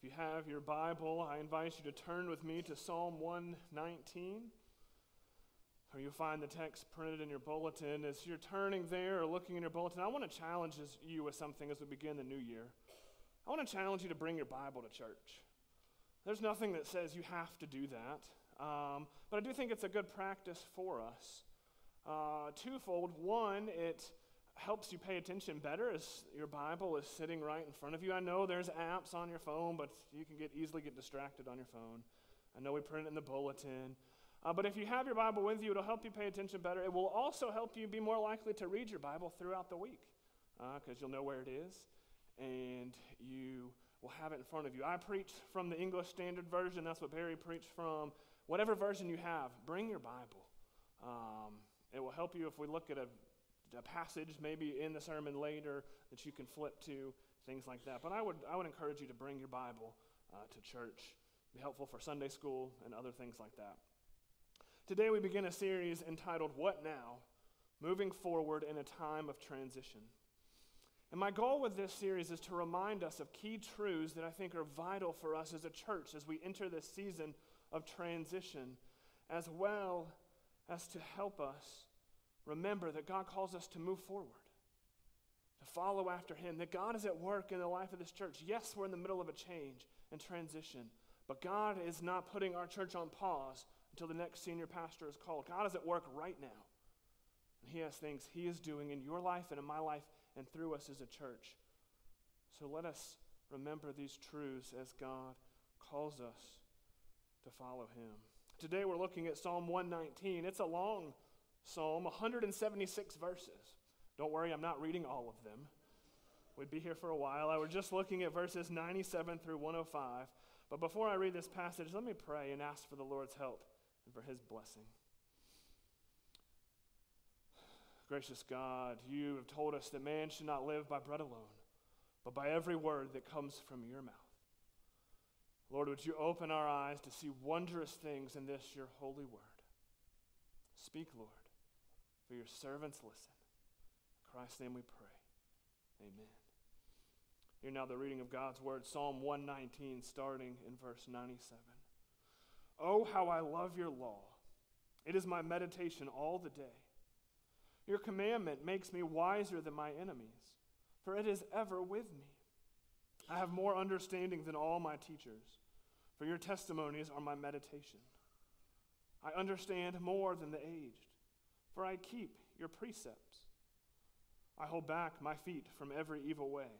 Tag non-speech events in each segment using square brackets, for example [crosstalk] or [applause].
If you have your Bible, I invite you to turn with me to Psalm 119. Or you'll find the text printed in your bulletin. As you're turning there or looking in your bulletin, I want to challenge you with something as we begin the new year. I want to challenge you to bring your Bible to church. There's nothing that says you have to do that, um, but I do think it's a good practice for us. Uh, twofold. One, it helps you pay attention better as your Bible is sitting right in front of you. I know there's apps on your phone, but you can get easily get distracted on your phone. I know we print it in the bulletin. Uh, but if you have your Bible with you, it'll help you pay attention better. It will also help you be more likely to read your Bible throughout the week because uh, you'll know where it is and you will have it in front of you. I preach from the English Standard Version. That's what Barry preached from. Whatever version you have, bring your Bible. Um, it will help you if we look at a a passage maybe in the sermon later that you can flip to, things like that. But I would, I would encourage you to bring your Bible uh, to church. Be helpful for Sunday school and other things like that. Today we begin a series entitled What Now? Moving Forward in a Time of Transition. And my goal with this series is to remind us of key truths that I think are vital for us as a church as we enter this season of transition, as well as to help us remember that God calls us to move forward, to follow after Him, that God is at work in the life of this church. Yes, we're in the middle of a change and transition, but God is not putting our church on pause until the next senior pastor is called. God is at work right now. And He has things He is doing in your life and in my life and through us as a church. So let us remember these truths as God calls us to follow Him. Today we're looking at Psalm 119. It's a long Psalm, 176 verses. Don't worry, I'm not reading all of them. We'd be here for a while. I was just looking at verses 97 through 105. But before I read this passage, let me pray and ask for the Lord's help and for his blessing. Gracious God, you have told us that man should not live by bread alone, but by every word that comes from your mouth. Lord, would you open our eyes to see wondrous things in this, your holy word? Speak, Lord for your servants listen. In Christ's name we pray. Amen. Hear now the reading of God's word, Psalm 119, starting in verse 97. Oh, how I love your law! It is my meditation all the day. Your commandment makes me wiser than my enemies, for it is ever with me. I have more understanding than all my teachers, for your testimonies are my meditation. I understand more than the aged for I keep your precepts. I hold back my feet from every evil way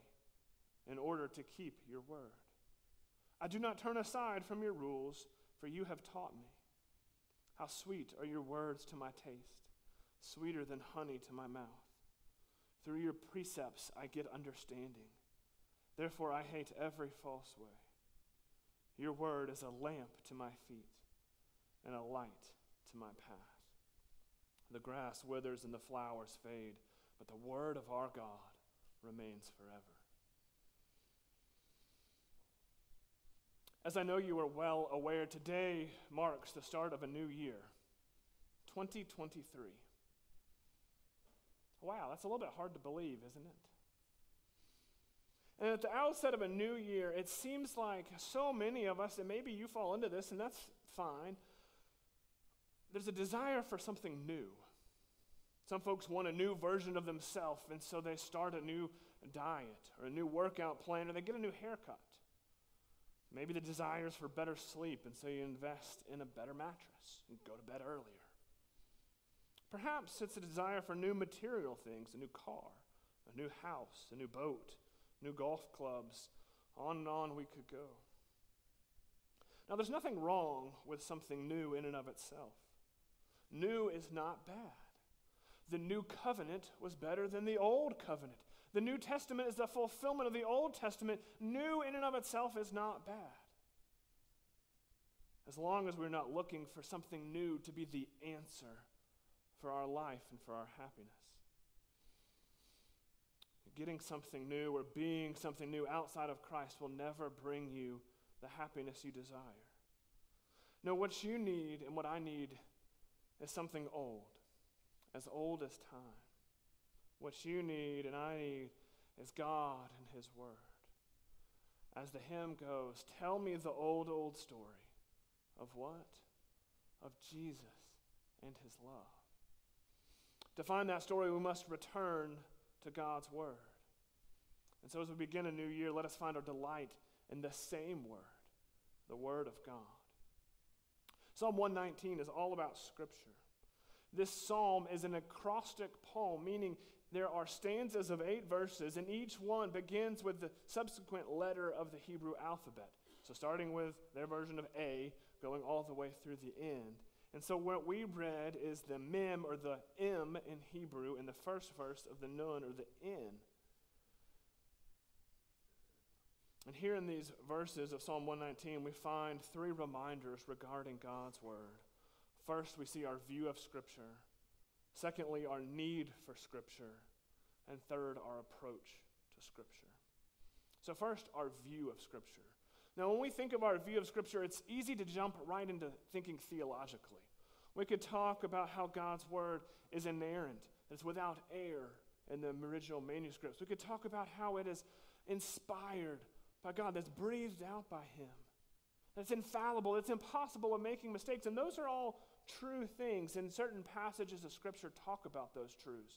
in order to keep your word. I do not turn aside from your rules, for you have taught me. How sweet are your words to my taste, sweeter than honey to my mouth. Through your precepts I get understanding. Therefore I hate every false way. Your word is a lamp to my feet and a light to my path. The grass withers and the flowers fade, but the word of our God remains forever. As I know you are well aware, today marks the start of a new year, 2023. Wow, that's a little bit hard to believe, isn't it? And at the outset of a new year, it seems like so many of us, and maybe you fall into this, and that's fine, there's a desire for something new. Some folks want a new version of themselves, and so they start a new diet or a new workout plan, or they get a new haircut. Maybe the desire is for better sleep, and so you invest in a better mattress and go to bed earlier. Perhaps it's a desire for new material things a new car, a new house, a new boat, new golf clubs. On and on we could go. Now, there's nothing wrong with something new in and of itself. New is not bad. The new covenant was better than the old covenant. The New Testament is the fulfillment of the Old Testament. New in and of itself is not bad. As long as we're not looking for something new to be the answer for our life and for our happiness. Getting something new or being something new outside of Christ will never bring you the happiness you desire. No, what you need and what I need is something old, as old as time. What you need and I need is God and His Word. as the hymn goes, Tell me the old, old story of what? Of Jesus and his love. To find that story, we must return to God's Word. And so, as we begin a new year, let us find our delight in the same Word, the Word of God. Psalm 119 is all about Scripture. This psalm is an acrostic poem, meaning there are stanzas of eight verses, and each one begins with the subsequent letter of the Hebrew alphabet. So, starting with their version of A, going all the way through the end. And so, what we read is the mem or the M in Hebrew in the first verse of the nun or the N. And here in these verses of Psalm 119, we find three reminders regarding God's Word. First, we see our view of Scripture. Secondly, our need for Scripture. And third, our approach to Scripture. So, first, our view of Scripture. Now, when we think of our view of Scripture, it's easy to jump right into thinking theologically. We could talk about how God's Word is inerrant, that it's without error in the original manuscripts. We could talk about how it is inspired by God, that's breathed out by Him, that's infallible, it's impossible of making mistakes. And those are all true things, and certain passages of Scripture talk about those truths.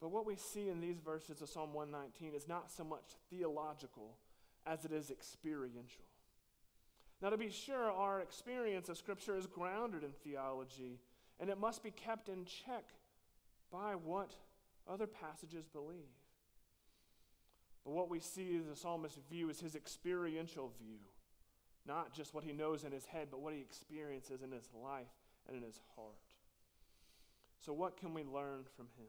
But what we see in these verses of Psalm 119 is not so much theological as it is experiential. Now, to be sure, our experience of Scripture is grounded in theology, and it must be kept in check by what other passages believe. But what we see as the psalmist's view is his experiential view. Not just what he knows in his head, but what he experiences in his life and in his heart. So, what can we learn from him?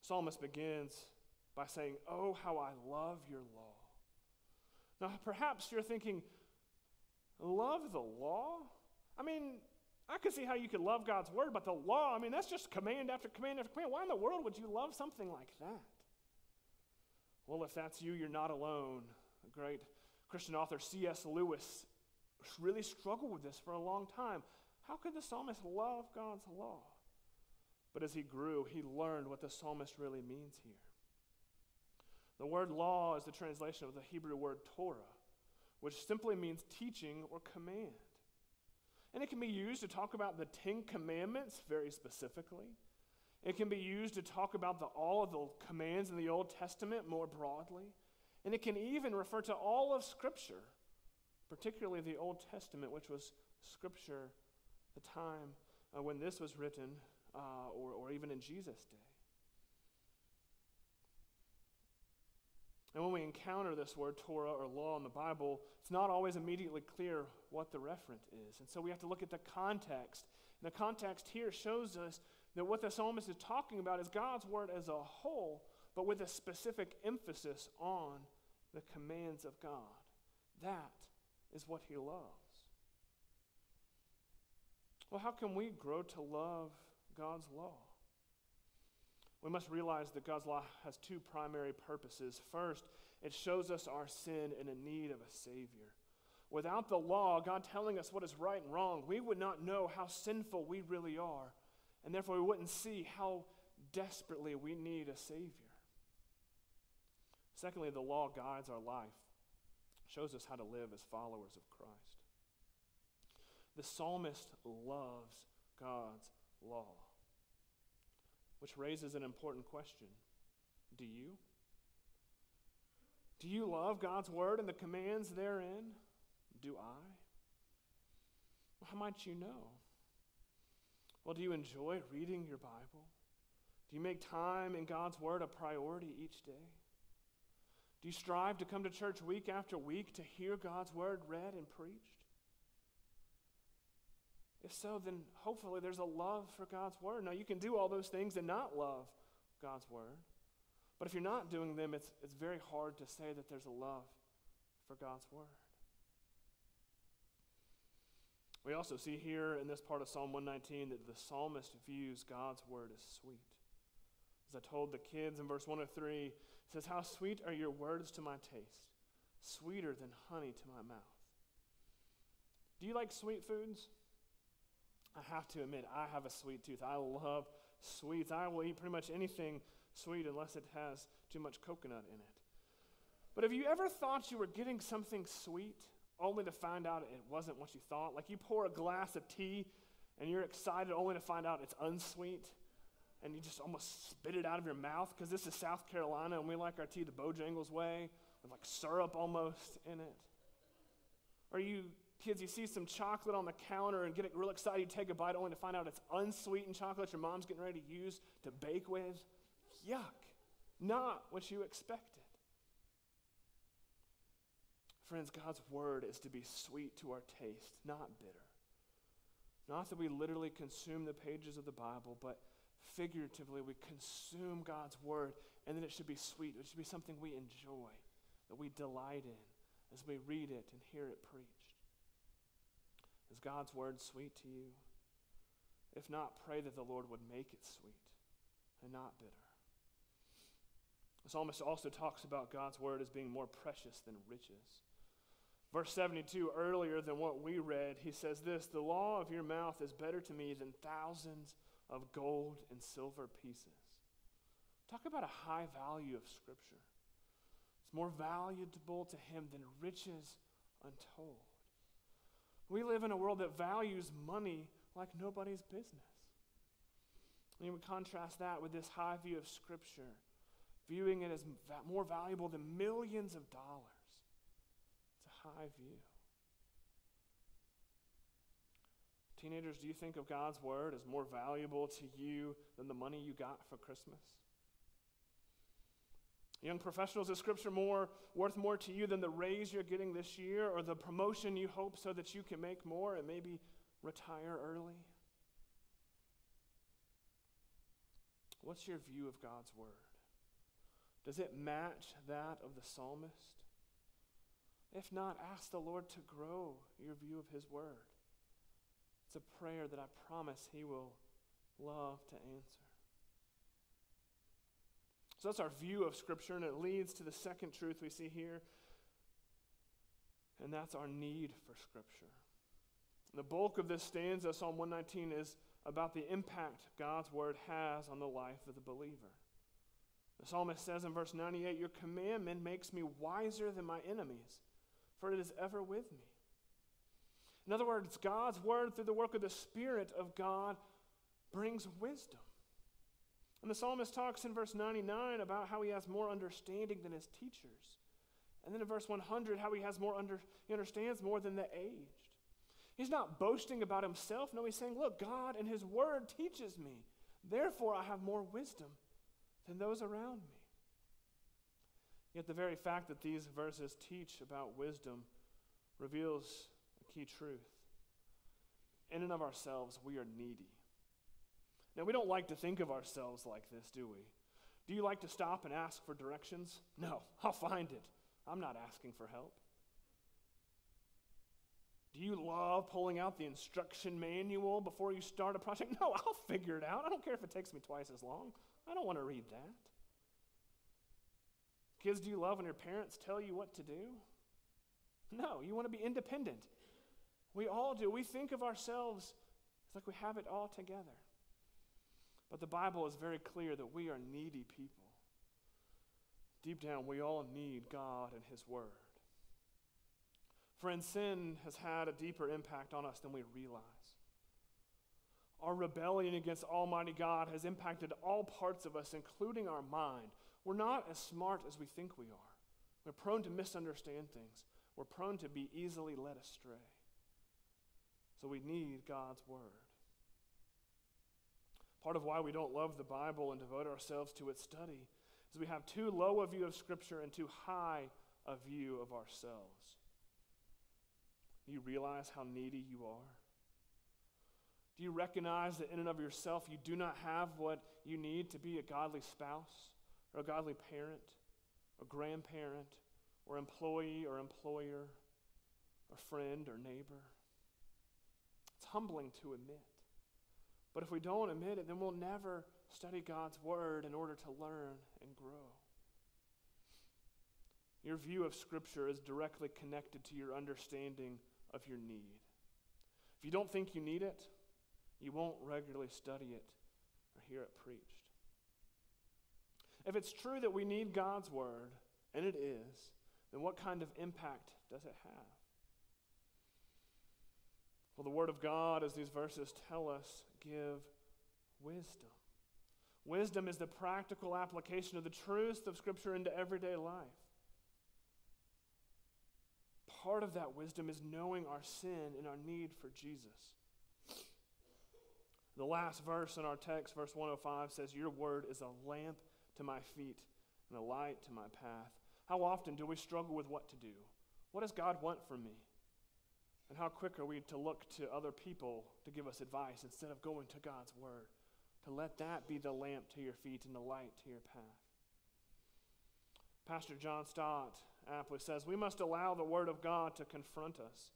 Psalmist begins by saying, Oh, how I love your law. Now, perhaps you're thinking, Love the law? I mean, I could see how you could love God's word, but the law, I mean, that's just command after command after command. Why in the world would you love something like that? Well, if that's you, you're not alone. A great Christian author C.S. Lewis really struggled with this for a long time. How could the psalmist love God's law? But as he grew, he learned what the psalmist really means here. The word law is the translation of the Hebrew word Torah, which simply means teaching or command. And it can be used to talk about the Ten Commandments very specifically. It can be used to talk about the, all of the commands in the Old Testament more broadly. And it can even refer to all of Scripture, particularly the Old Testament, which was Scripture the time uh, when this was written, uh, or, or even in Jesus' day. And when we encounter this word Torah or law in the Bible, it's not always immediately clear what the referent is. And so we have to look at the context. And the context here shows us that what the psalmist is talking about is God's word as a whole, but with a specific emphasis on the commands of God. That is what he loves. Well, how can we grow to love God's law? We must realize that God's law has two primary purposes. First, it shows us our sin and a need of a Savior. Without the law, God telling us what is right and wrong, we would not know how sinful we really are, and therefore we wouldn't see how desperately we need a Savior. Secondly, the law guides our life, shows us how to live as followers of Christ. The psalmist loves God's law, which raises an important question Do you? Do you love God's word and the commands therein? Do I? How might you know? Well, do you enjoy reading your Bible? Do you make time in God's word a priority each day? Do you strive to come to church week after week to hear God's word read and preached? If so, then hopefully there's a love for God's word. Now, you can do all those things and not love God's word. But if you're not doing them, it's, it's very hard to say that there's a love for God's word. We also see here in this part of Psalm 119 that the psalmist views God's word as sweet. As I told the kids in verse 103, it says, How sweet are your words to my taste, sweeter than honey to my mouth. Do you like sweet foods? I have to admit, I have a sweet tooth. I love sweets. I will eat pretty much anything sweet unless it has too much coconut in it. But have you ever thought you were getting something sweet only to find out it wasn't what you thought? Like you pour a glass of tea and you're excited only to find out it's unsweet and you just almost spit it out of your mouth because this is South Carolina and we like our tea the Bojangles way with like syrup almost in it. Or you kids, you see some chocolate on the counter and get real excited, you take a bite only to find out it's unsweetened chocolate your mom's getting ready to use to bake with. Yuck. Not what you expected. Friends, God's word is to be sweet to our taste, not bitter. Not that we literally consume the pages of the Bible, but figuratively we consume God's word, and then it should be sweet. It should be something we enjoy, that we delight in as we read it and hear it preached. Is God's word sweet to you? If not, pray that the Lord would make it sweet and not bitter. The psalmist also talks about God's word as being more precious than riches. Verse 72, earlier than what we read, he says this The law of your mouth is better to me than thousands of gold and silver pieces. Talk about a high value of Scripture. It's more valuable to him than riches untold. We live in a world that values money like nobody's business. And you would contrast that with this high view of Scripture, viewing it as more valuable than millions of dollars. High view. Teenagers, do you think of God's Word as more valuable to you than the money you got for Christmas? Young professionals, is Scripture more worth more to you than the raise you're getting this year or the promotion you hope so that you can make more and maybe retire early? What's your view of God's Word? Does it match that of the psalmist? If not, ask the Lord to grow your view of His Word. It's a prayer that I promise He will love to answer. So that's our view of Scripture, and it leads to the second truth we see here, and that's our need for Scripture. The bulk of this stanza, Psalm 119, is about the impact God's Word has on the life of the believer. The psalmist says in verse 98 Your commandment makes me wiser than my enemies, for it is ever with me. In other words, God's Word, through the work of the Spirit of God, brings wisdom. And the psalmist talks in verse 99 about how he has more understanding than his teachers. And then in verse 100, how he has more under, he understands more than the aged. He's not boasting about himself. No, he's saying, Look, God and his word teaches me. Therefore, I have more wisdom than those around me. Yet the very fact that these verses teach about wisdom reveals a key truth. In and of ourselves, we are needy. Now, we don't like to think of ourselves like this, do we? Do you like to stop and ask for directions? No, [laughs] I'll find it. I'm not asking for help. Do you love pulling out the instruction manual before you start a project? [laughs] No, I'll figure it out. I don't care if it takes me twice as long. I don't want to read that. Kids, do you love when your parents tell you what to do? No, you want to be independent. We all do. We think of ourselves as like we have it all together. But the Bible is very clear that we are needy people. Deep down, we all need God and His Word. Friends, sin has had a deeper impact on us than we realize. Our rebellion against Almighty God has impacted all parts of us, including our mind. We're not as smart as we think we are. We're prone to misunderstand things. We're prone to be easily led astray. So we need God's Word. Part of why we don't love the Bible and devote ourselves to its study is we have too low a view of Scripture and too high a view of ourselves. Do you realize how needy you are? Do you recognize that in and of yourself you do not have what you need to be a godly spouse or a godly parent or grandparent or employee or employer or friend or neighbor? It's humbling to admit. But if we don't admit it, then we'll never study God's Word in order to learn and grow. Your view of Scripture is directly connected to your understanding of your need. If you don't think you need it, you won't regularly study it or hear it preached. If it's true that we need God's word, and it is, then what kind of impact does it have? Well, the word of God, as these verses tell us, give wisdom. Wisdom is the practical application of the truths of Scripture into everyday life. Part of that wisdom is knowing our sin and our need for Jesus. The last verse in our text, verse 105, says, Your word is a lamp to my feet and a light to my path. How often do we struggle with what to do? What does God want from me? And how quick are we to look to other people to give us advice instead of going to God's word? To let that be the lamp to your feet and the light to your path. Pastor John Stott aptly says, We must allow the word of God to confront us,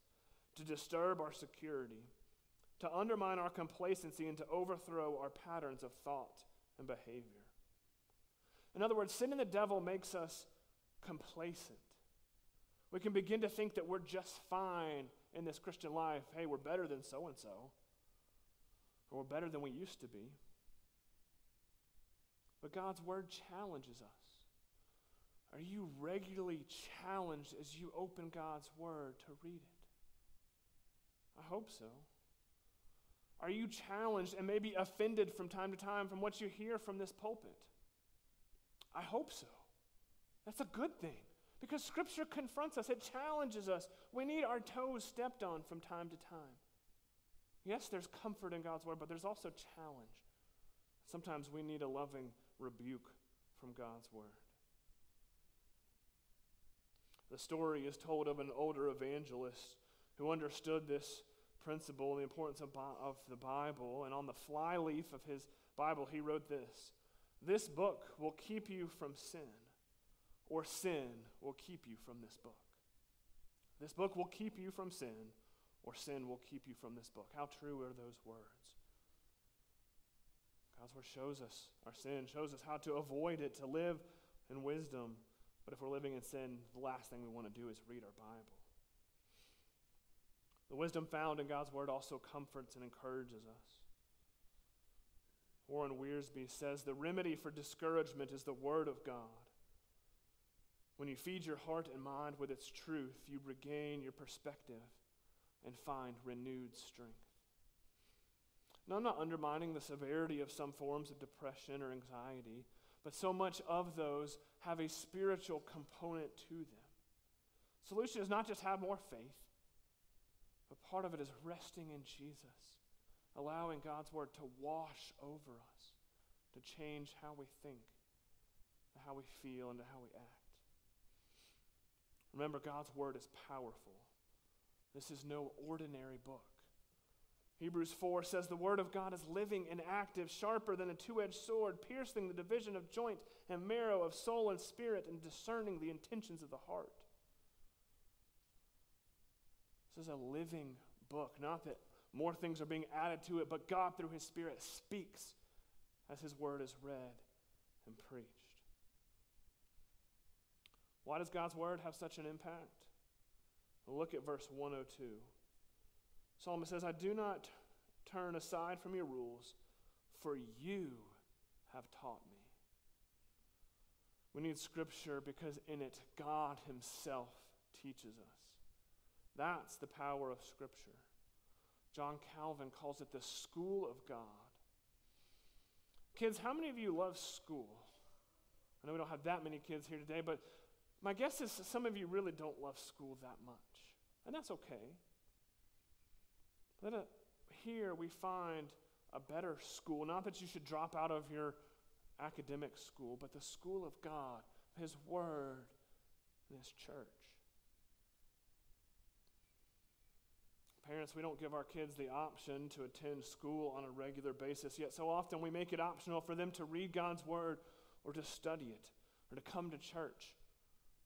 to disturb our security to undermine our complacency and to overthrow our patterns of thought and behavior. In other words, sin and the devil makes us complacent. We can begin to think that we're just fine in this Christian life. Hey, we're better than so and so, or we're better than we used to be. But God's word challenges us. Are you regularly challenged as you open God's word to read it? I hope so. Are you challenged and maybe offended from time to time from what you hear from this pulpit? I hope so. That's a good thing because Scripture confronts us, it challenges us. We need our toes stepped on from time to time. Yes, there's comfort in God's Word, but there's also challenge. Sometimes we need a loving rebuke from God's Word. The story is told of an older evangelist who understood this principle the importance of, of the Bible. And on the flyleaf of his Bible, he wrote this This book will keep you from sin, or sin will keep you from this book. This book will keep you from sin, or sin will keep you from this book. How true are those words? God's word shows us our sin, shows us how to avoid it, to live in wisdom. But if we're living in sin, the last thing we want to do is read our Bible. The wisdom found in God's word also comforts and encourages us. Warren Wiersbe says the remedy for discouragement is the word of God. When you feed your heart and mind with its truth, you regain your perspective and find renewed strength. Now, I'm not undermining the severity of some forms of depression or anxiety, but so much of those have a spiritual component to them. Solution is not just have more faith, but part of it is resting in Jesus, allowing God's word to wash over us, to change how we think, how we feel, and to how we act. Remember, God's word is powerful. This is no ordinary book. Hebrews 4 says, The word of God is living and active, sharper than a two edged sword, piercing the division of joint and marrow, of soul and spirit, and discerning the intentions of the heart. This is a living book. Not that more things are being added to it, but God, through His Spirit, speaks as His word is read and preached. Why does God's word have such an impact? Well, look at verse 102. Psalmist says, I do not turn aside from your rules, for you have taught me. We need scripture because in it, God Himself teaches us. That's the power of Scripture. John Calvin calls it the school of God. Kids, how many of you love school? I know we don't have that many kids here today, but my guess is some of you really don't love school that much. And that's okay. But here we find a better school. Not that you should drop out of your academic school, but the school of God, His Word, and His church. Parents, we don't give our kids the option to attend school on a regular basis, yet so often we make it optional for them to read God's Word or to study it or to come to church.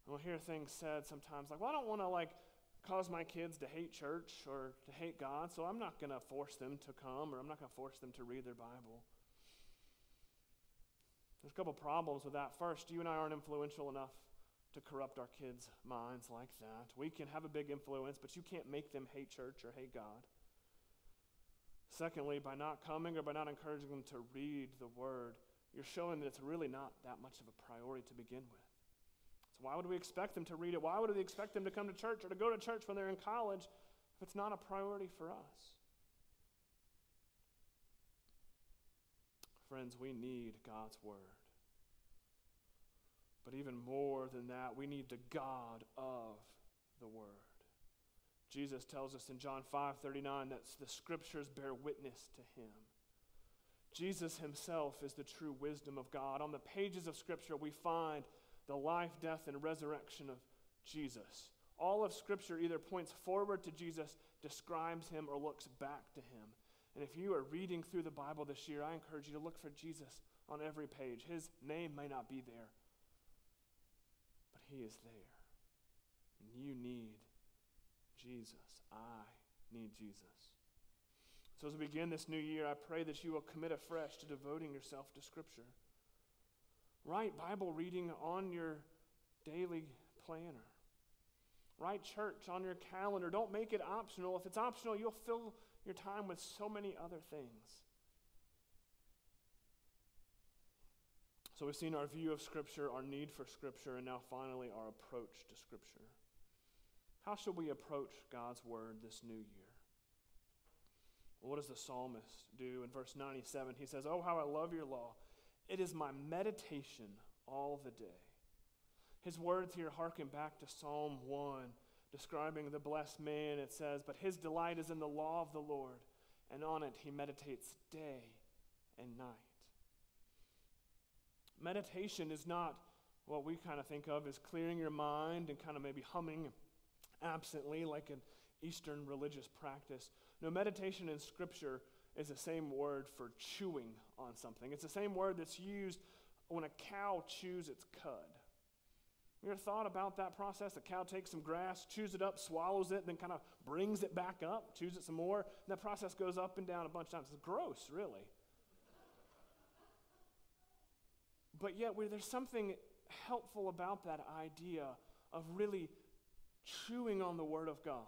And we'll hear things said sometimes like, well, I don't want to like cause my kids to hate church or to hate God, so I'm not going to force them to come or I'm not going to force them to read their Bible. There's a couple problems with that. First, you and I aren't influential enough to corrupt our kids' minds like that. We can have a big influence, but you can't make them hate church or hate God. Secondly, by not coming or by not encouraging them to read the word, you're showing that it's really not that much of a priority to begin with. So, why would we expect them to read it? Why would we expect them to come to church or to go to church when they're in college if it's not a priority for us? Friends, we need God's Word. But even more than that, we need the God of the Word. Jesus tells us in John 5 39 that the scriptures bear witness to him. Jesus himself is the true wisdom of God. On the pages of Scripture, we find the life, death, and resurrection of Jesus. All of Scripture either points forward to Jesus, describes him, or looks back to him. And if you are reading through the Bible this year, I encourage you to look for Jesus on every page. His name may not be there, he is there. And you need Jesus. I need Jesus. So, as we begin this new year, I pray that you will commit afresh to devoting yourself to Scripture. Write Bible reading on your daily planner. Write church on your calendar. Don't make it optional. If it's optional, you'll fill your time with so many other things. So, we've seen our view of Scripture, our need for Scripture, and now finally our approach to Scripture. How should we approach God's Word this new year? What does the psalmist do? In verse 97, he says, Oh, how I love your law. It is my meditation all the day. His words here harken back to Psalm 1, describing the blessed man. It says, But his delight is in the law of the Lord, and on it he meditates day and night. Meditation is not what we kind of think of as clearing your mind and kind of maybe humming absently like an Eastern religious practice. No, meditation in Scripture is the same word for chewing on something. It's the same word that's used when a cow chews its cud. You ever thought about that process? The cow takes some grass, chews it up, swallows it, then kind of brings it back up, chews it some more. And that process goes up and down a bunch of times. It's gross, really. But yet, there's something helpful about that idea of really chewing on the Word of God.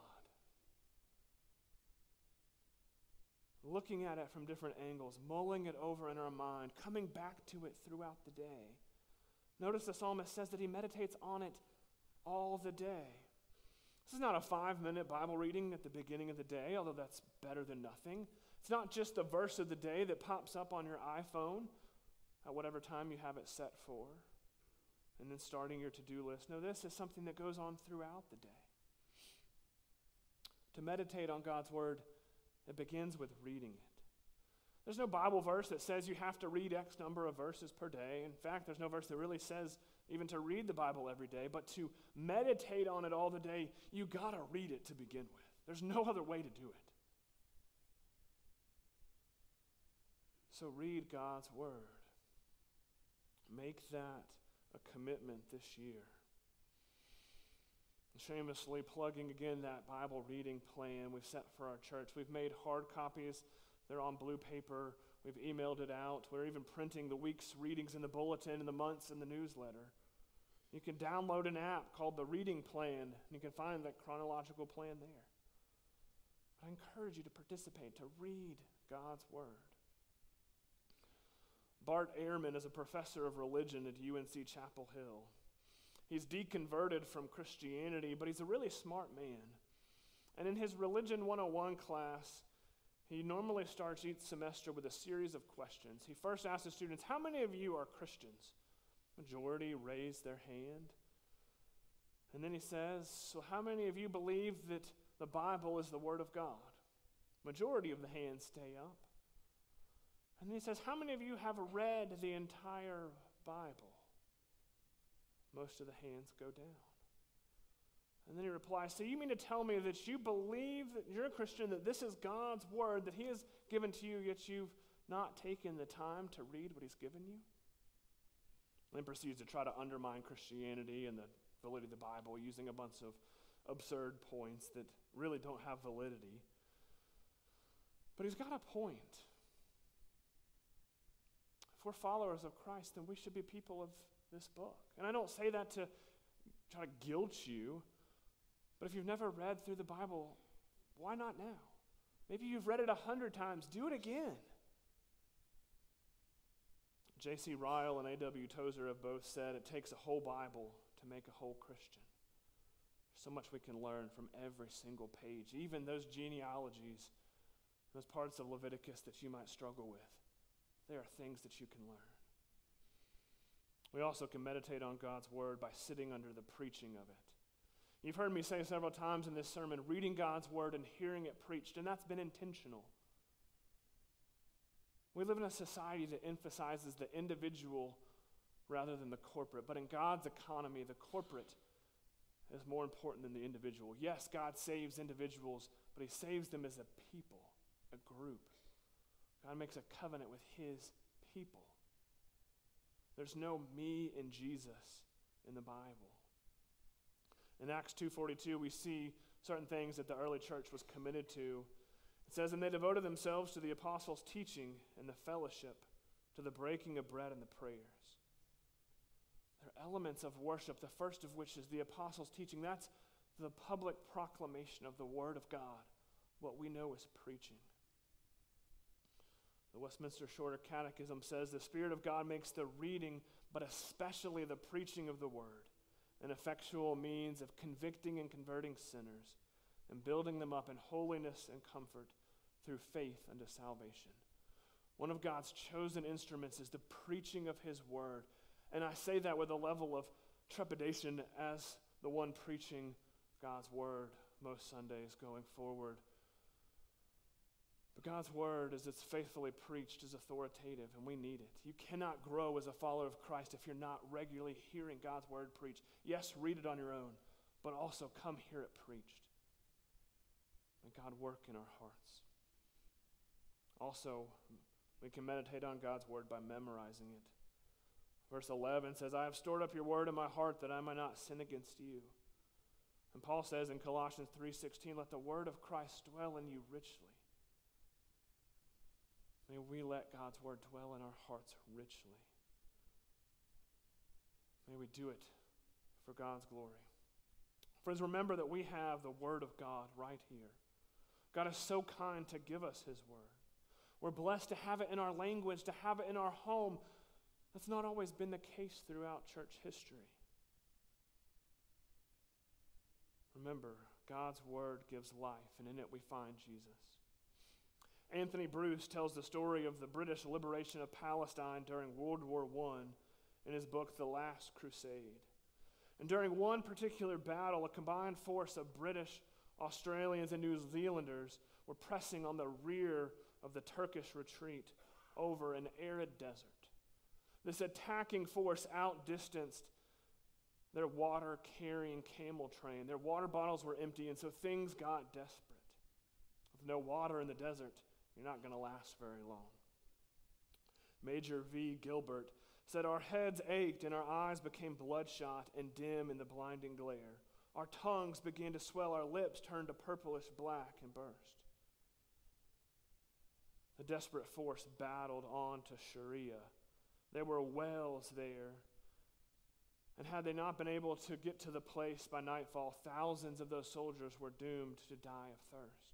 looking at it from different angles, mulling it over in our mind, coming back to it throughout the day. Notice the psalmist says that he meditates on it all the day. This is not a five minute Bible reading at the beginning of the day, although that's better than nothing. It's not just a verse of the day that pops up on your iPhone at whatever time you have it set for, and then starting your to do list. No, this is something that goes on throughout the day. To meditate on God's Word it begins with reading it. There's no Bible verse that says you have to read X number of verses per day. In fact, there's no verse that really says even to read the Bible every day, but to meditate on it all the day, you got to read it to begin with. There's no other way to do it. So read God's Word. Make that a commitment this year shamelessly plugging again that Bible reading plan we've set for our church. We've made hard copies, they're on blue paper. We've emailed it out. We're even printing the week's readings in the bulletin and the months in the newsletter. You can download an app called the Reading Plan, and you can find that chronological plan there. But I encourage you to participate, to read God's Word. Bart Ehrman is a professor of religion at UNC Chapel Hill. He's deconverted from Christianity, but he's a really smart man. And in his Religion 101 class, he normally starts each semester with a series of questions. He first asks the students, How many of you are Christians? Majority raise their hand. And then he says, So, how many of you believe that the Bible is the Word of God? Majority of the hands stay up. And then he says, How many of you have read the entire Bible? most of the hands go down. And then he replies, So you mean to tell me that you believe that you're a Christian, that this is God's word that he has given to you, yet you've not taken the time to read what he's given you? And then proceeds to try to undermine Christianity and the validity of the Bible using a bunch of absurd points that really don't have validity. But he's got a point. If we're followers of Christ, then we should be people of this book. And I don't say that to try to guilt you, but if you've never read through the Bible, why not now? Maybe you've read it a hundred times. Do it again. J.C. Ryle and A.W. Tozer have both said it takes a whole Bible to make a whole Christian. There's so much we can learn from every single page, even those genealogies, those parts of Leviticus that you might struggle with. There are things that you can learn. We also can meditate on God's word by sitting under the preaching of it. You've heard me say several times in this sermon reading God's word and hearing it preached, and that's been intentional. We live in a society that emphasizes the individual rather than the corporate, but in God's economy, the corporate is more important than the individual. Yes, God saves individuals, but He saves them as a people, a group. God makes a covenant with His people. There's no me and Jesus in the Bible. In Acts 2:42 we see certain things that the early church was committed to. It says and they devoted themselves to the apostles' teaching and the fellowship, to the breaking of bread and the prayers. There are elements of worship, the first of which is the apostles' teaching. That's the public proclamation of the word of God, what we know as preaching. The Westminster Shorter Catechism says the Spirit of God makes the reading, but especially the preaching of the Word, an effectual means of convicting and converting sinners and building them up in holiness and comfort through faith unto salvation. One of God's chosen instruments is the preaching of His Word. And I say that with a level of trepidation as the one preaching God's Word most Sundays going forward. But God's word, as it's faithfully preached, is authoritative, and we need it. You cannot grow as a follower of Christ if you're not regularly hearing God's word preached. Yes, read it on your own, but also come hear it preached. May God work in our hearts. Also, we can meditate on God's word by memorizing it. Verse 11 says, I have stored up your word in my heart that I might not sin against you. And Paul says in Colossians 3:16, let the word of Christ dwell in you richly. May we let God's word dwell in our hearts richly. May we do it for God's glory. Friends, remember that we have the word of God right here. God is so kind to give us his word. We're blessed to have it in our language, to have it in our home. That's not always been the case throughout church history. Remember, God's word gives life, and in it we find Jesus. Anthony Bruce tells the story of the British liberation of Palestine during World War I in his book, The Last Crusade. And during one particular battle, a combined force of British, Australians, and New Zealanders were pressing on the rear of the Turkish retreat over an arid desert. This attacking force outdistanced their water carrying camel train. Their water bottles were empty, and so things got desperate. With no water in the desert, you're not going to last very long. Major V. Gilbert said, Our heads ached and our eyes became bloodshot and dim in the blinding glare. Our tongues began to swell, our lips turned to purplish black and burst. The desperate force battled on to Sharia. There were wells there. And had they not been able to get to the place by nightfall, thousands of those soldiers were doomed to die of thirst.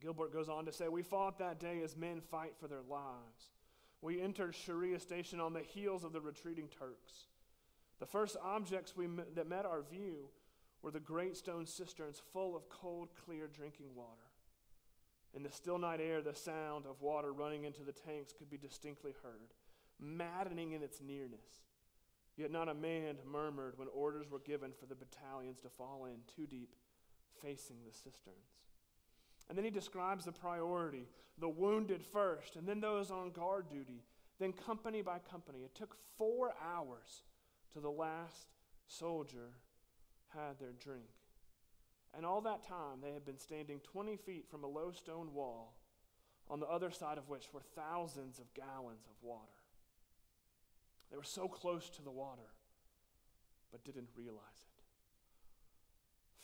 Gilbert goes on to say, We fought that day as men fight for their lives. We entered Sharia station on the heels of the retreating Turks. The first objects we met, that met our view were the great stone cisterns full of cold, clear drinking water. In the still night air, the sound of water running into the tanks could be distinctly heard, maddening in its nearness. Yet not a man murmured when orders were given for the battalions to fall in two deep, facing the cisterns. And then he describes the priority the wounded first, and then those on guard duty, then company by company. It took four hours till the last soldier had their drink. And all that time, they had been standing 20 feet from a low stone wall, on the other side of which were thousands of gallons of water. They were so close to the water, but didn't realize it.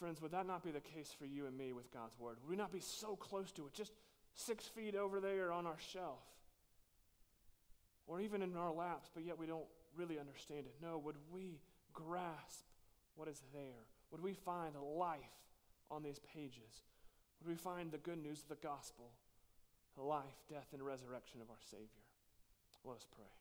Friends, would that not be the case for you and me with God's Word? Would we not be so close to it, just six feet over there on our shelf? Or even in our laps, but yet we don't really understand it? No, would we grasp what is there? Would we find life on these pages? Would we find the good news of the gospel, the life, death, and resurrection of our Savior? Let us pray.